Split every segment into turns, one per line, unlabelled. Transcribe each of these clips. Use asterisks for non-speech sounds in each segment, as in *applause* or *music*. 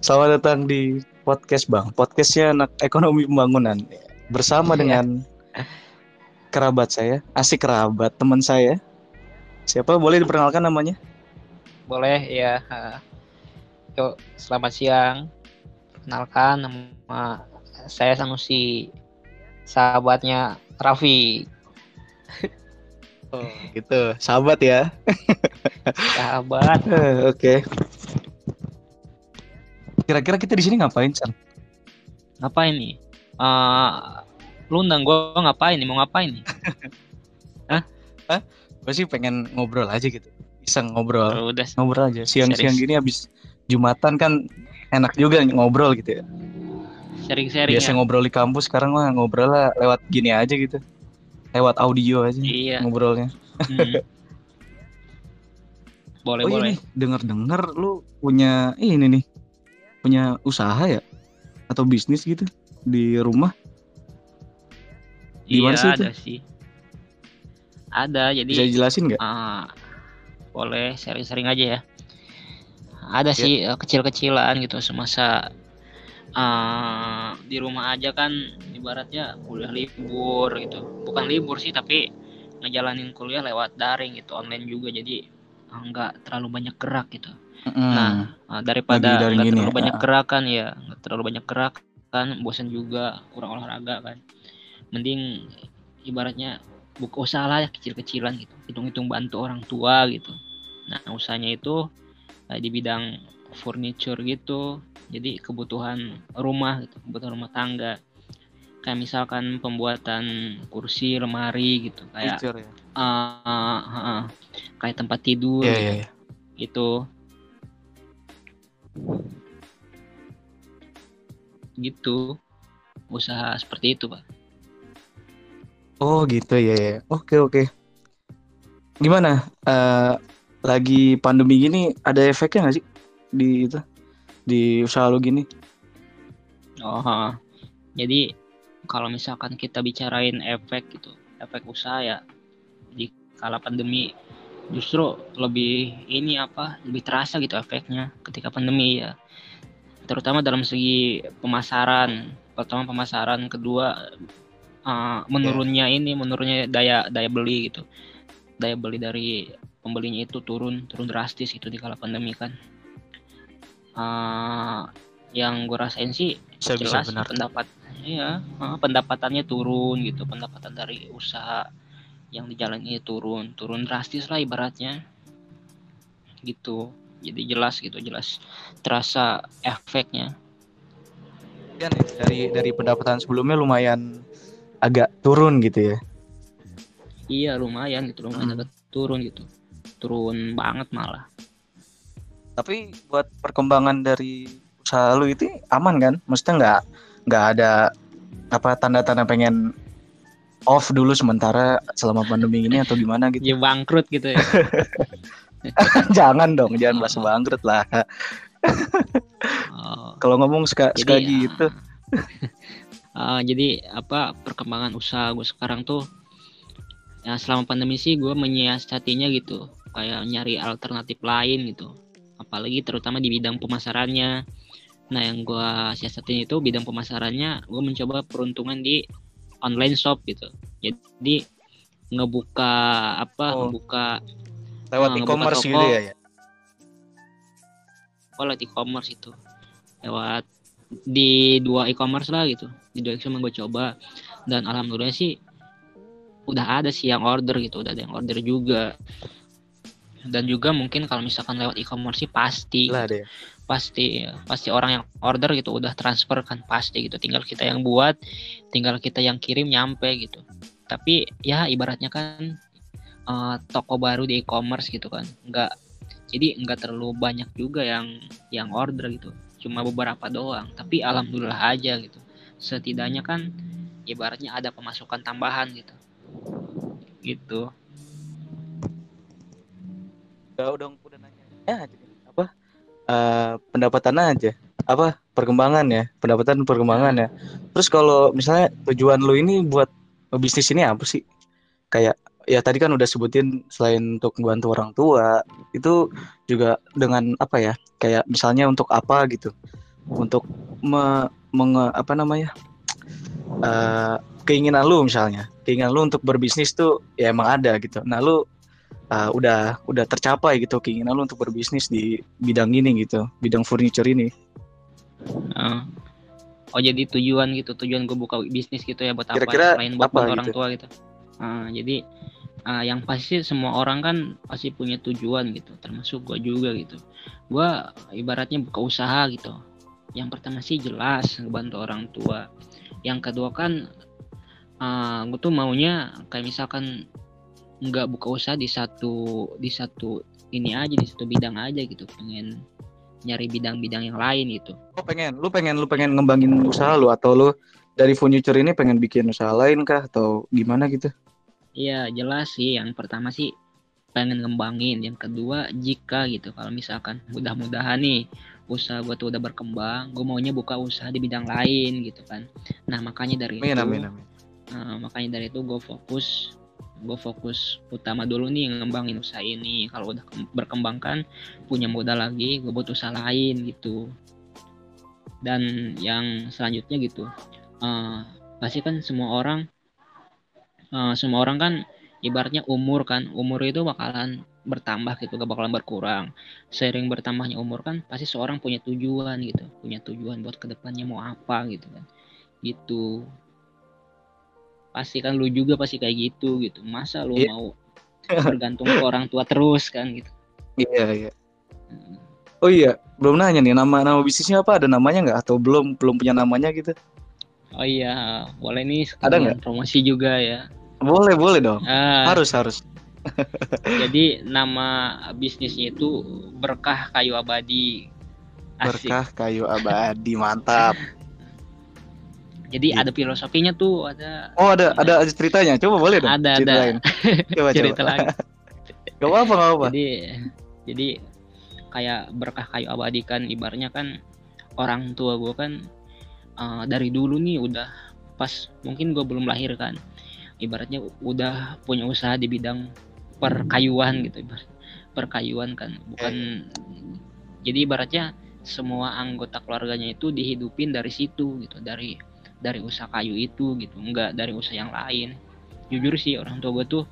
Selamat datang di podcast Bang. Podcastnya anak ekonomi pembangunan bersama
Iya.
dengan kerabat saya, asik kerabat teman saya. Siapa boleh diperkenalkan namanya?
Boleh ya. Yuk, selamat siang. Kenalkan nama saya Sanusi, sahabatnya Raffi.
Oh, gitu. Sahabat ya.
Sahabat. *laughs*
Oke. Kira-kira kita di sini ngapain, San?
Ngapain nih? Eh, lu undang gue ngapain nih? Mau ngapain nih? *laughs*
Gue sih pengen ngobrol aja gitu. Iseng ngobrol.
Udah
Ngobrol aja. Siang-siang gini habis Jumatan kan enak juga ngobrol gitu ya.
sharing-sharing
Biasa
ya.
ngobrol di kampus sekarang mah ngobrol lah lewat gini aja gitu. Lewat audio aja
Iya.
ngobrolnya.
Hmm. *laughs* Boleh
oh iya
boleh.
nih, denger-denger lu punya ini nih, punya usaha ya? Atau bisnis gitu di rumah? Di mana
Iya
sih itu?
ada sih. Ada jadi.
Bisa jelasin nggak?
Ah, boleh sering-sering aja ya. Ada
Ya.
sih eh, kecil-kecilan gitu semasa ah, di rumah aja kan ibaratnya kuliah libur gitu. Bukan libur sih tapi ngejalanin kuliah lewat daring gitu, online juga jadi nggak terlalu banyak gerak gitu.
Mm-mm.
Nah, ah, daripada nggak
gini
terlalu
ya,
banyak
ah.
gerakan ya, nggak terlalu banyak gerak kan, bosan juga, kurang olahraga kan. Mending ibaratnya buka usaha lah ya kecil-kecilan gitu, hitung-hitung bantu orang tua gitu. Nah, usahanya itu eh, di bidang furniture gitu, jadi kebutuhan rumah gitu, kebutuhan rumah tangga. Kayak misalkan pembuatan kursi, lemari gitu, kayak
Feature ya.
eh, eh, eh, kayak tempat tidur gitu
iya, iya.
gitu gitu usaha seperti itu pak
Oh gitu ya. ya. Oke oke. Gimana? Eh, lagi pandemi gini ada efeknya nggak sih di itu di usaha lu gini?
oh ha. jadi kalau misalkan kita bicarain efek gitu efek usaha ya di kala pandemi justru lebih ini apa lebih terasa gitu efeknya ketika pandemi ya. Terutama dalam segi pemasaran pertama pemasaran kedua eh, menurunnya ini menurunnya daya daya beli gitu. Daya beli dari pembelinya itu turun turun drastis itu di kala pandemi kan. Eh, yang gue rasain sih
Bisa bisa
jelas
benar.
pendapat iya eh, pendapatannya turun gitu pendapatan dari usaha yang dijalani turun turun drastis lah ibaratnya gitu jadi jelas gitu jelas terasa efeknya
Kan ya, dari dari pendapatan sebelumnya lumayan agak turun gitu ya.
iya lumayan gitu lumayan
Hmm.
agak turun gitu turun banget malah
Tapi buat perkembangan dari usaha lu itu aman kan? Maksudnya nggak nggak ada apa tanda-tanda pengen off dulu sementara selama pandemi ini atau gimana gitu?
ya bangkrut gitu ya. *laughs*
Jangan dong, jangan bahas bangkrut lah.
Oh,
Kalau ngomong suka suka
jadi
gitu. *laughs*
ah, jadi apa perkembangan usaha gue sekarang tuh ya selama pandemi sih gue menyiasatinya gitu. Kayak nyari alternatif lain gitu. Apalagi terutama di bidang pemasarannya. Nah yang gue siasatin itu bidang pemasarannya gue mencoba peruntungan di online shop gitu jadi ngebuka apa
Oh.
ngebuka
Lewat
Ah, ngebuka
e-commerce gitu ya. ya?
oh lewat e-commerce itu lewat di dua e-commerce lah gitu di dua e-commerce gue coba dan alhamdulillah sih udah ada sih yang order gitu udah ada yang order juga dan juga mungkin kalau misalkan lewat e-commerce sih pasti
Lah deh.
Pasti pasti orang yang order gitu udah transfer kan pasti gitu. Tinggal kita yang buat tinggal kita yang kirim nyampe gitu. Tapi ya ibaratnya kan eh, toko baru di e-commerce gitu kan nggak jadi nggak terlalu banyak juga yang yang order gitu. Cuma beberapa doang tapi alhamdulillah aja gitu. Setidaknya kan ibaratnya ada pemasukan tambahan gitu. Gitu.
Udah udah udah nanya. Aja eh, pendapatan aja. Apa perkembangan ya pendapatan perkembangan ya. Terus kalau misalnya tujuan lu ini buat bisnis ini apa sih? Kayak ya tadi kan udah sebutin selain untuk membantu orang tua itu juga dengan apa ya? Kayak misalnya untuk apa gitu? Untuk me, menge, apa namanya? Uh, keinginan lu misalnya. Keinginan lu untuk berbisnis tuh ya emang ada gitu. Nah lu uh, udah udah tercapai gitu keinginan lu untuk berbisnis di bidang ini gitu bidang furniture ini.
Uh, oh jadi tujuan gitu tujuan gue buka bisnis gitu ya buat apa?
Kira-kira
selain buat
apa
orang
gitu?
tua gitu. Uh, jadi uh, yang pasti semua orang kan pasti punya tujuan gitu termasuk gue juga gitu. Gue ibaratnya buka usaha gitu. Yang pertama sih jelas ngebantu orang tua. Yang kedua kan uh, gue tuh maunya kayak misalkan nggak buka usaha di satu di satu ini aja di satu bidang aja gitu. Pengen nyari bidang-bidang yang lain gitu.
Lu pengen. Lu pengen lu pengen ngembangin usaha lu atau lu dari furniture ini pengen bikin usaha lain kah atau gimana gitu?
Iya jelas sih. Yang pertama sih pengen ngembangin. Yang kedua jika gitu. Kalau misalkan mudah-mudahan nih usaha gue tuh udah berkembang gue maunya buka usaha di bidang lain gitu kan. Nah makanya dari
amin
itu
amin amin.
Nah, makanya dari itu gue fokus gue fokus utama dulu nih ngembangin usaha ini. Kalau udah kem- berkembang kan punya modal lagi gue butuh usaha lain gitu. Dan yang selanjutnya gitu eh, pasti kan semua orang eh, semua orang kan ibaratnya umur kan umur itu bakalan bertambah gitu gak bakalan berkurang. Sering bertambahnya umur kan pasti seorang punya tujuan gitu punya tujuan buat ke depannya mau apa gitu kan. Gitu pasti kan lu juga pasti kayak gitu gitu. Masa lu
Iya.
mau bergantung ke orang tua terus kan gitu.
Iya iya. Oh iya belum nanya nih nama nama bisnisnya apa? Ada namanya nggak? Atau belum belum punya namanya gitu?
Oh iya boleh nih
Ada
sekalian promosi juga ya.
Boleh boleh dong.
Ah,
harus harus.
Jadi nama bisnisnya itu berkah kayu abadi. Asik.
berkah kayu abadi mantap *laughs*
jadi
Gitu.
ada filosofinya tuh ada
oh ada ada ada ceritanya. Coba boleh dong
Ada, ada. *laughs*
coba
cerita
coba
lagi. *laughs*
Gak apa gak apa
jadi jadi kayak berkah kayu abadi kan ibaratnya kan orang tua gue kan eh, dari dulu nih udah pas mungkin gue belum lahir kan ibaratnya udah punya usaha di bidang perkayuan gitu ibarat perkayuan kan. Bukan jadi ibaratnya semua anggota keluarganya itu dihidupin dari situ gitu dari dari usaha kayu itu gitu enggak dari usaha yang lain jujur sih orang tua gue tuh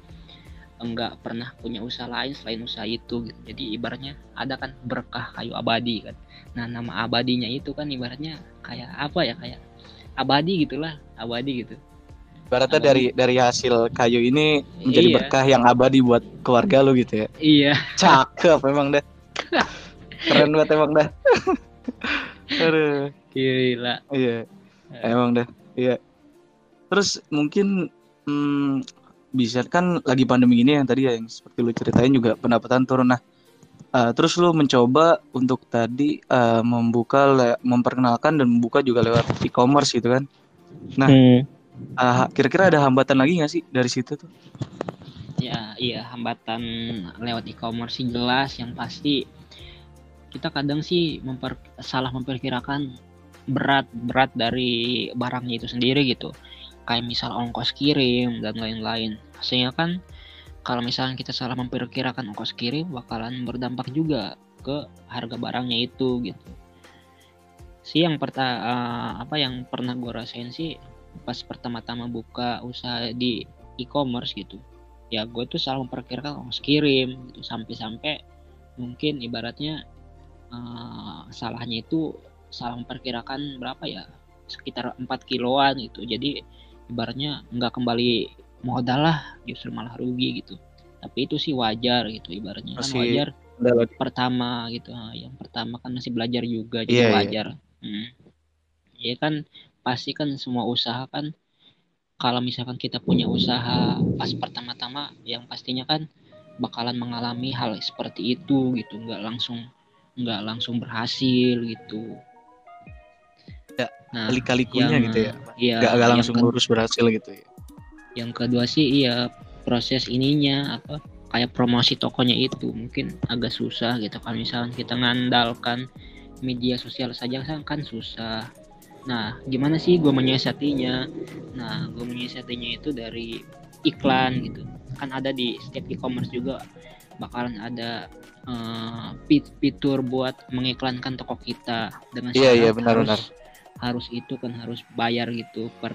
enggak pernah punya usaha lain selain usaha itu gitu. jadi ibaratnya ada kan berkah kayu abadi kan nah nama abadinya itu kan ibaratnya kayak apa ya kayak abadi gitulah abadi gitu
Ibaratnya
Abadi.
dari dari hasil kayu ini menjadi
Iya.
berkah yang abadi buat keluarga lu gitu ya.
iya
Cakep emang dah. *laughs* Keren banget emang dah. *laughs* Aduh,
gila
iya. Emang dah. Iya. Terus mungkin hmm, bisa kan lagi pandemi ini yang tadi ya yang seperti lu ceritain juga pendapatan turun nah. eh, terus lu mencoba untuk tadi eh, membuka le- memperkenalkan dan membuka juga lewat e-commerce gitu kan. Nah. Eh, kira-kira ada hambatan lagi nggak sih dari situ tuh?
ya iya hambatan lewat e-commerce sih jelas yang pasti kita kadang sih memper, salah memperkirakan berat berat dari barangnya itu sendiri gitu. Kayak misal ongkos kirim dan lain-lain. Sehingga kan kalau misalnya kita salah memperkirakan ongkos kirim bakalan berdampak juga ke harga barangnya itu gitu. Sih yang perta eh, apa yang pernah gue rasain sih pas pertama-tama buka usaha di e-commerce gitu ya gue tuh salah memperkirakan ongkos kirim gitu. Sampai-sampai mungkin ibaratnya eh, salahnya itu salah memperkirakan berapa ya? Sekitar 4 kiloan gitu. Jadi ibaratnya nggak kembali modal lah justru malah rugi gitu. Tapi itu sih wajar gitu ibaratnya. Kan wajar
Udah lagi.
pertama gitu. Ah, yang pertama kan masih belajar juga jadi
Iya, iya.
wajar. Hmm. ya kan pasti kan semua usaha kan kalau misalkan kita punya usaha pas pertama-tama yang pastinya kan bakalan mengalami hal seperti itu gitu. Nggak langsung nggak langsung berhasil gitu nah,
Kali-kalikunya
yang-
gitu ya.
iya,
Gak, gak langsung
ke-
lurus berhasil gitu ya.
yang kedua sih iya proses ininya apa kayak promosi tokonya itu mungkin agak susah gitu. Kalau misalkan kita ngandalkan media sosial saja kan kan susah. Nah gimana sih gue menyiasatinya? Nah gue menyiasatinya itu dari iklan gitu.
Kan ada di setiap e-commerce juga bakalan ada uh, fitur buat mengiklankan toko kita dengan
Iya, iya,
syarat
benar,
harus itu kan harus bayar gitu per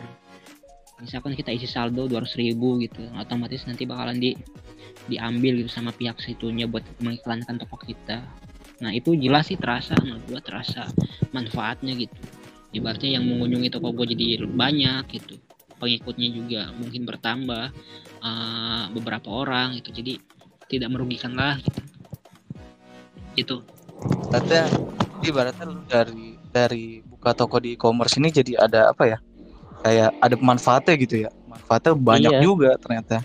misalkan kita isi saldo 200 ribu gitu otomatis nanti bakalan di diambil gitu sama pihak situnya buat mengiklankan toko kita. Nah itu jelas sih terasa menurut gua terasa manfaatnya gitu. Ibaratnya yang mengunjungi toko gua jadi banyak gitu pengikutnya juga mungkin bertambah uh, beberapa orang gitu jadi tidak merugikan lah gitu. Itu
Ibaratnya, ibaratnya dari dari buka toko di e-commerce ini jadi ada apa ya? Kayak ada manfaatnya gitu ya. Manfaatnya banyak
Iya.
juga ternyata.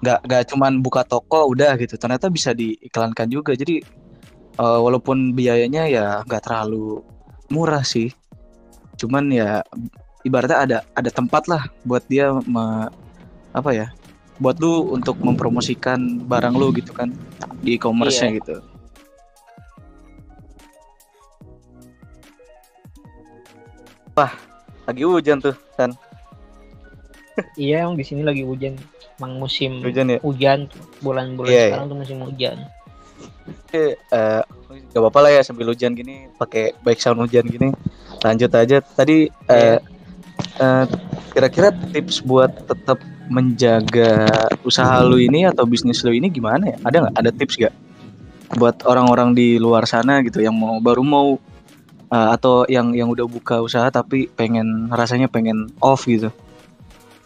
Nggak nggak cuman buka toko udah gitu. Ternyata bisa diiklankan juga. Jadi eh, walaupun biayanya ya nggak terlalu murah sih. Cuman ya ibaratnya ada ada tempat lah buat dia me- apa ya? Buat lu untuk mempromosikan barang lu gitu kan di e-commerce-nya
Iya.
gitu. Lagi hujan tuh, San.
Iya, emang di sini lagi hujan. Emang musim
Hujan ya?
hujan tuh. Bulan-bulan
Iya, iya.
sekarang tuh musim hujan.
Oke, eh gak apa-apa lah ya sambil hujan gini pakai baik sound hujan gini. Lanjut aja. Tadi eh, eh, kira-kira tips buat tetap menjaga usaha lu ini atau bisnis lu ini gimana ya? Ada nggak? Ada tips gak buat orang-orang di luar sana gitu yang mau baru mau eh, atau yang yang udah buka usaha tapi pengen rasanya pengen off gitu.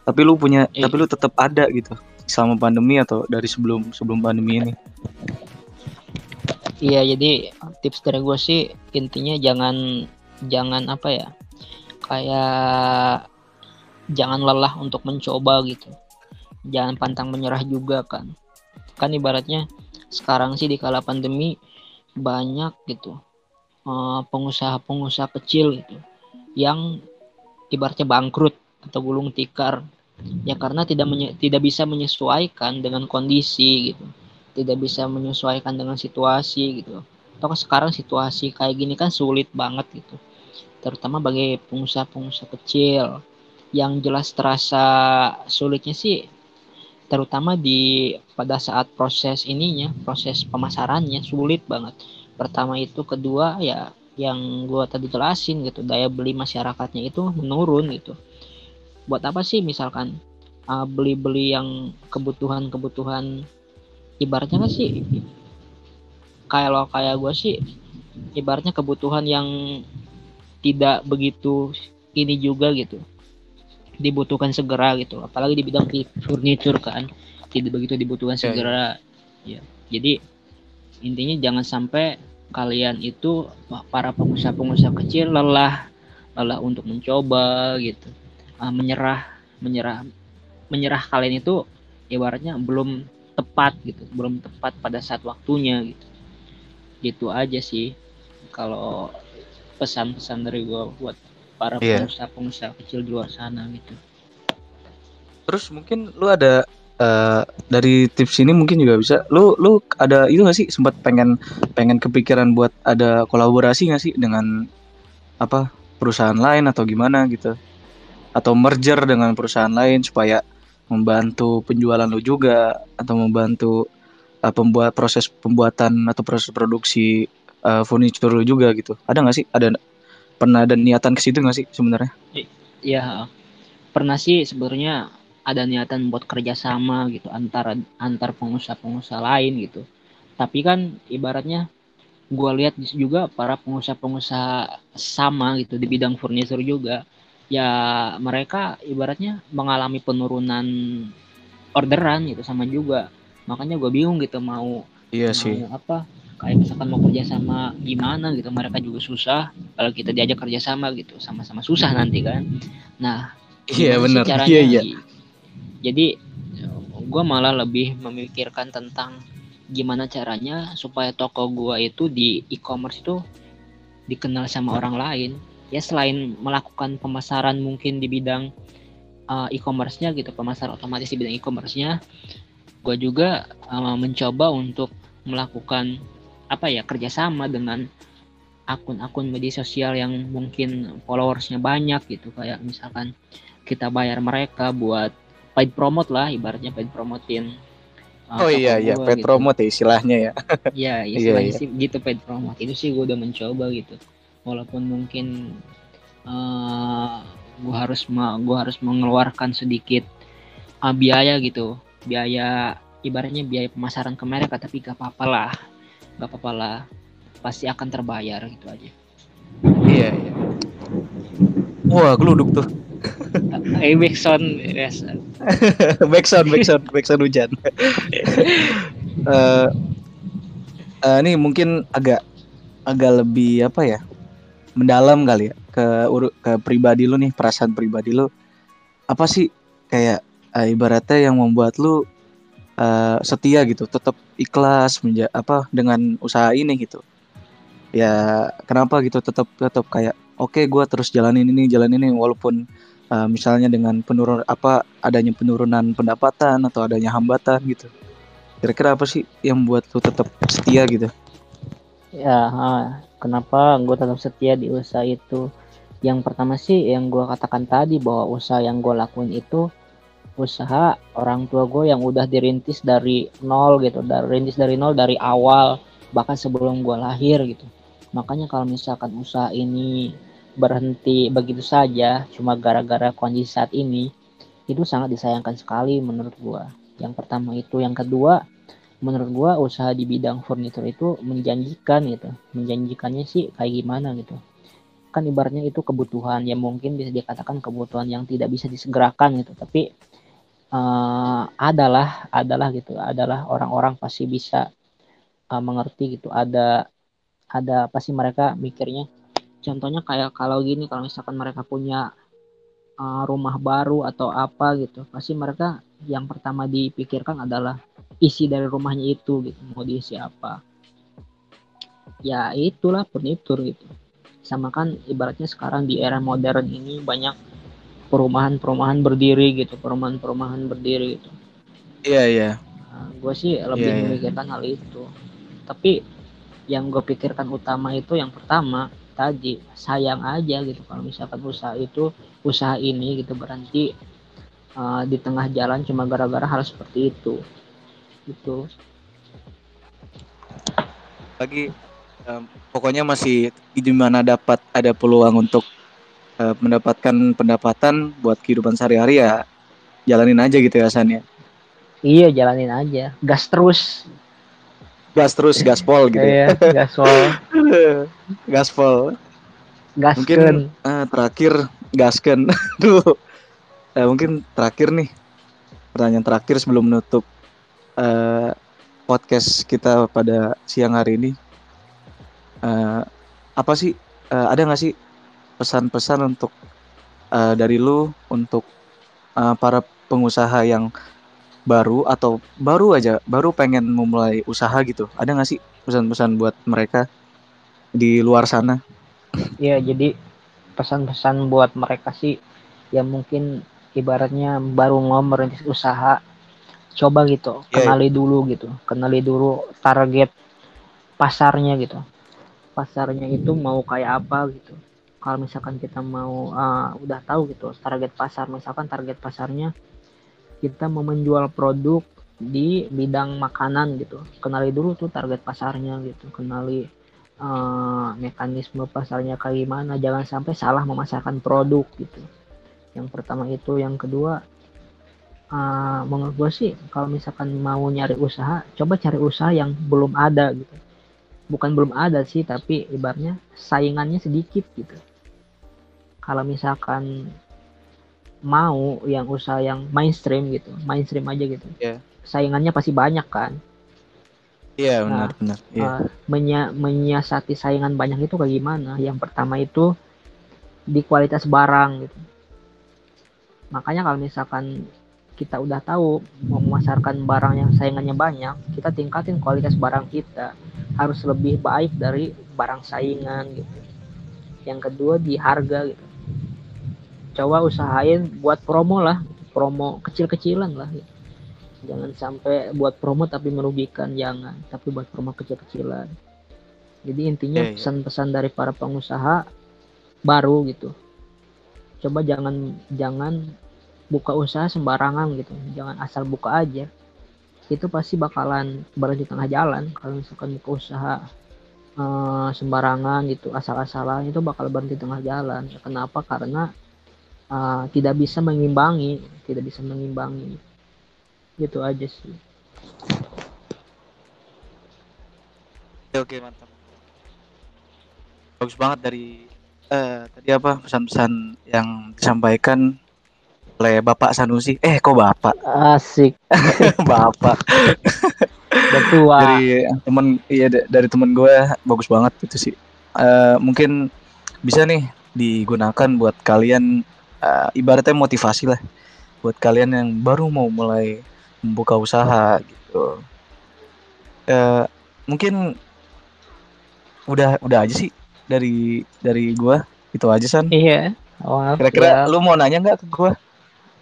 Tapi lu punya,
Eh.
tapi lu tetap ada gitu selama pandemi atau dari sebelum sebelum pandemi ini.
Iya, jadi tips dari gue sih intinya jangan jangan apa ya? Kayak jangan lelah untuk mencoba gitu. Jangan pantang menyerah juga kan. Kan ibaratnya sekarang sih di kala pandemi banyak gitu pengusaha-pengusaha kecil gitu yang ibaratnya bangkrut atau gulung tikar ya karena tidak menye- tidak bisa menyesuaikan dengan kondisi gitu tidak bisa menyesuaikan dengan situasi gitu. Atau sekarang situasi kayak gini kan sulit banget gitu. Terutama bagi pengusaha-pengusaha kecil yang jelas terasa sulitnya sih terutama di pada saat proses ininya, proses pemasarannya sulit banget. Pertama itu, kedua ya yang gua tadi jelasin gitu, daya beli masyarakatnya itu menurun gitu. Buat apa sih misalkan uh, beli-beli yang kebutuhan-kebutuhan ibaratnya kan sih kalau kayak gue sih ibaratnya kebutuhan yang tidak begitu ini juga gitu dibutuhkan segera gitu apalagi di bidang furniture kan tidak begitu dibutuhkan
Ya, ya.
segera ya jadi intinya jangan sampai kalian itu para pengusaha-pengusaha kecil lelah lelah untuk mencoba gitu. Ah, menyerah menyerah menyerah kalian itu ibaratnya belum tepat gitu belum tepat pada saat waktunya gitu. Gitu aja sih kalau pesan-pesan dari gua buat para
Iya.
pengusaha-pengusaha kecil di luar sana gitu.
Terus mungkin lu ada eh, dari tips ini mungkin juga bisa. Lu lu ada itu gak sih sempat pengen pengen kepikiran buat ada kolaborasi gak sih dengan apa perusahaan lain atau gimana gitu? Atau merger dengan perusahaan lain supaya membantu penjualan lu juga atau membantu eh, pembuat proses pembuatan atau proses produksi eh, furniture lu juga gitu. Ada gak sih? Ada pernah ada niatan ke situ gak sih sebenarnya?
ya pernah sih sebenarnya ada niatan buat kerjasama gitu antara antar pengusaha-pengusaha lain gitu tapi kan ibaratnya gua lihat juga para pengusaha-pengusaha sama gitu di bidang furniture juga ya mereka ibaratnya mengalami penurunan orderan gitu sama juga makanya gue bingung gitu mau
Iya sih.
mau apa kayak misalkan mau kerja sama gimana gitu mereka juga susah kalau kita diajak kerja sama gitu sama-sama susah nanti kan nah
Iya
sih
benar. Iya iya.
Jadi gue malah lebih memikirkan tentang gimana caranya supaya toko gue itu di e-commerce itu dikenal sama orang lain. Ya selain melakukan pemasaran mungkin di bidang uh, e-commerce-nya gitu pemasaran otomatis di bidang e-commerce-nya gue juga uh, mencoba untuk melakukan apa ya kerjasama dengan akun-akun media sosial yang mungkin followersnya banyak gitu. Kayak misalkan kita bayar mereka buat paid promote lah ibaratnya paid promotin uh,
Oh iya iya,
gua
paid
gitu.
promote ya istilahnya ya. *laughs*
Iya,
Iya,
istilahnya
iya.
sih gitu paid promote. Itu sih gue udah mencoba gitu. Walaupun mungkin eh gue harus gua harus mengeluarkan sedikit uh, biaya gitu. Biaya ibaratnya biaya pemasaran ke mereka tapi gak apa-apa lah. Gak apa-apa lah. Pasti akan terbayar gitu aja.
Iya iya. Wah, geluduk tuh.
Eh, Backsound yes. *laughs*
backsound, backsound, backsound hujan. *laughs* Eh eh, ini mungkin agak agak lebih apa ya? Mendalam kali ya ke ke pribadi lu nih, perasaan pribadi lu. Apa sih kayak eh, ibaratnya yang membuat lu eh, setia gitu, tetap ikhlas menja apa dengan usaha ini gitu. Ya, kenapa gitu tetap tetap kayak oke gua terus jalanin ini, jalanin ini walaupun eh, misalnya dengan penurun apa adanya penurunan pendapatan atau adanya hambatan gitu. Kira-kira apa sih yang membuat lu tetap setia gitu?
Ya, ha, kenapa gue tetap setia di usaha itu? Yang pertama sih yang gue katakan tadi bahwa usaha yang gue lakuin itu usaha orang tua gue yang udah dirintis dari nol gitu, dari rintis dari nol dari awal bahkan sebelum gue lahir gitu. Makanya kalau misalkan usaha ini berhenti begitu saja cuma gara-gara kondisi saat ini itu sangat disayangkan sekali menurut gue. Yang pertama itu, yang kedua menurut gua usaha di bidang furnitur itu menjanjikan gitu. Menjanjikannya sih kayak gimana gitu. Kan ibaratnya itu kebutuhan. Yang mungkin bisa dikatakan kebutuhan yang tidak bisa disegerakan gitu. Tapi eh, adalah adalah gitu. Adalah orang-orang pasti bisa eh, mengerti gitu. Ada ada pasti mereka mikirnya contohnya kayak kalau gini kalau misalkan mereka punya eh, rumah baru atau apa gitu pasti mereka yang pertama dipikirkan adalah isi dari rumahnya itu gitu mau diisi apa ya itulah furnitur gitu sama kan ibaratnya sekarang di era modern ini banyak perumahan-perumahan berdiri gitu perumahan-perumahan berdiri gitu
Iya iya.
nah, gue sih lebih
Iya, iya.
memikirkan hal itu tapi yang gue pikirkan utama itu yang pertama tadi sayang aja gitu. Kalau misalkan usaha itu usaha ini gitu berhenti uh, di tengah jalan cuma gara-gara hal seperti itu. Gitu.
Lagi em, pokoknya masih di mana dapat ada peluang untuk eh, mendapatkan pendapatan buat kehidupan sehari-hari ya jalanin aja gitu ya San ya.
iya jalanin aja. Gas terus
Gas terus gaspol gitu. ya.
iya gaspol *laughs*
gaspol.
gasken
Mungkin eh, terakhir gasken. *laughs* Duh. Eh, mungkin terakhir nih pertanyaan terakhir sebelum menutup eh, podcast kita pada siang hari ini. Eh, apa sih eh, ada nggak sih pesan-pesan untuk eh, dari lu untuk eh, para pengusaha yang baru atau baru aja baru pengen memulai usaha gitu ada nggak sih pesan-pesan buat mereka di luar sana
Iya, jadi pesan-pesan buat mereka sih yang mungkin ibaratnya baru mau merintis usaha, coba gitu,
Iya,
kenali dulu gitu, kenali dulu target pasarnya gitu. Pasarnya itu mau kayak apa gitu. Kalau misalkan kita mau ah, udah tahu gitu target pasar, misalkan target pasarnya kita mau menjual produk di bidang makanan gitu. Kenali dulu tuh target pasarnya gitu, kenali eh, mekanisme pasarnya kayak gimana. Jangan sampai salah memasarkan produk gitu. Yang pertama itu. Yang kedua eh, menurut gue sih kalau misalkan mau nyari usaha coba cari usaha yang belum ada gitu. Bukan belum ada sih tapi ibaratnya saingannya sedikit gitu. Kalau misalkan mau yang usaha yang mainstream gitu mainstream aja gitu
Iya.
saingannya pasti banyak kan
iya
Nah,
benar benar iya.
uh, menya- menyiasati saingan banyak itu kayak gimana? Yang pertama itu di kualitas barang gitu. Makanya kalau misalkan kita udah tahu mau memasarkan barang yang saingannya banyak, kita tingkatin kualitas barang kita harus lebih baik dari barang saingan gitu. Yang kedua di harga gitu. Coba usahain buat promo lah, promo kecil-kecilan lah. Gitu jangan sampai buat promo tapi merugikan jangan. Tapi buat promo kecil-kecilan. Jadi intinya
Iya, iya.
pesan-pesan dari para pengusaha baru gitu. Coba jangan jangan buka usaha sembarangan gitu. Jangan asal buka aja. Itu pasti bakalan berhenti tengah jalan. Kalau misalkan buka usaha eh, sembarangan gitu asal-asalan itu bakal berhenti tengah jalan. Kenapa? Karena eh, tidak bisa mengimbangi tidak bisa mengimbangi gitu aja sih
Oke, mantap. Bagus banget dari eh tadi apa pesan-pesan yang disampaikan oleh Bapak Sanusi. Eh, kok Bapak?
asik *laughs*
Bapak. *laughs*
udah tua
Dari temen iya da- dari temen gue bagus banget itu sih. Eh mungkin bisa nih digunakan buat kalian eh, ibaratnya motivasi lah buat kalian yang baru mau mulai membuka usaha gitu. Eh mungkin udah udah aja sih dari dari gua itu aja san.
iya oh,
Kira-kira
ya,
lu mau nanya nggak ke gua?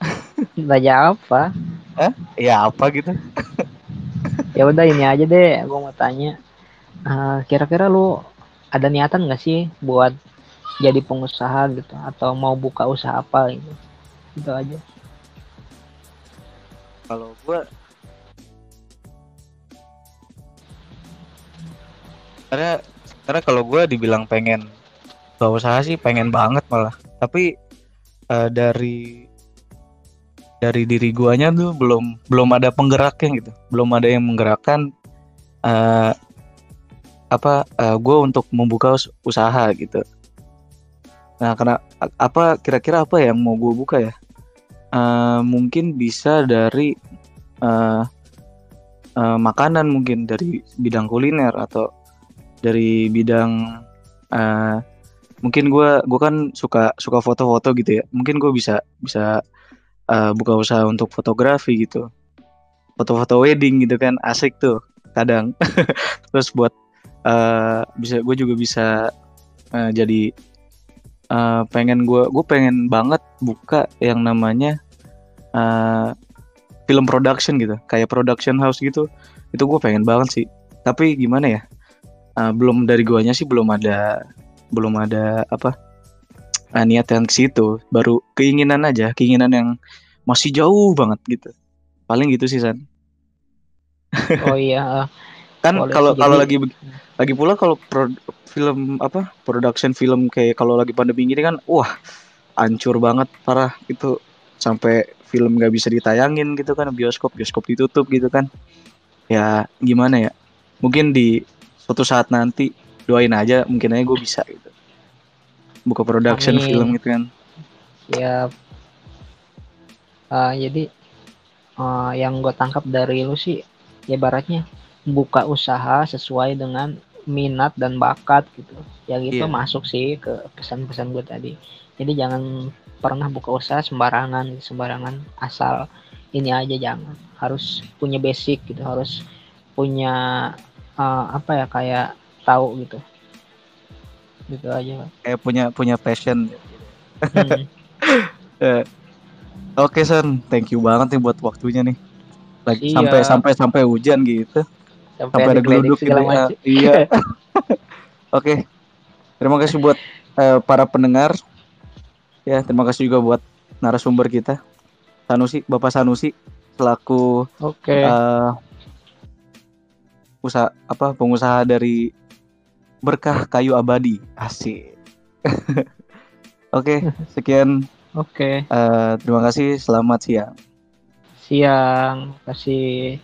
*laughs*
nanya apa
Ya apa gitu? *laughs*
ya udah ini aja deh gue mau tanya Eh, kira-kira lu ada niatan nggak sih buat jadi pengusaha gitu atau mau buka usaha apa gitu itu aja
Kalau gua karena karena kalau gua dibilang pengen buka usaha sih pengen banget malah. Tapi eh, dari dari diri guanya tuh belum belum ada penggeraknya gitu. Belum ada yang menggerakkan eh apa eh, gue untuk membuka us- usaha gitu. Nah, karena apa kira-kira apa yang mau gue buka ya? Eh, mungkin bisa dari eh eh, makanan mungkin dari bidang kuliner atau dari bidang eh mungkin gua gua kan suka suka foto-foto gitu ya. Mungkin gue bisa bisa eh, buka usaha untuk fotografi gitu. Foto-foto wedding gitu kan asik tuh kadang. *laughs* Terus buat eh bisa gue juga bisa eh, jadi eh, pengen gue gue pengen banget buka yang namanya eh film production gitu. Kayak production house gitu. Itu gue pengen banget sih. Tapi gimana ya? Eh, belum dari guanya sih belum ada belum ada apa eh, niat yang ke situ. Baru keinginan aja keinginan yang masih jauh banget gitu. Paling gitu sih san.
Oh iya
kan kalau kalau lagi lagi pula kalau pro- film apa production film kayak kalau lagi pandemi gini kan wah hancur banget parah itu sampai film nggak bisa ditayangin gitu kan bioskop bioskop ditutup gitu kan. Ya gimana ya? Mungkin di suatu saat nanti doain aja mungkin aja gue bisa gitu. Buka production
Amin.
film gitu kan.
Siap. Ah, jadi ah, yang gue tangkap dari lu sih, ya baratnya buka usaha sesuai dengan minat dan bakat gitu. Yang itu
Iya.
masuk sih ke pesan-pesan gue tadi. Jadi jangan pernah buka usaha sembarangan, sembarangan asal ini aja jangan. Harus punya basic gitu, harus punya ah, apa ya kayak tahu gitu. Gitu aja.
Kayak punya punya passion
Hmm. *laughs*
oke son thank you banget nih buat waktunya nih lagi
Iya.
sampai sampai sampai hujan gitu sampai ada geluduk gitu
segala
ya.
macam.
iya *laughs* oke terima kasih buat eh, para pendengar ya terima kasih juga buat narasumber kita Sanusi Bapak Sanusi selaku
Oke.
eh, usaha apa pengusaha dari berkah kayu abadi asik *laughs* oke sekian
Oke.
eh, terima kasih selamat siang
Siang. Kasih.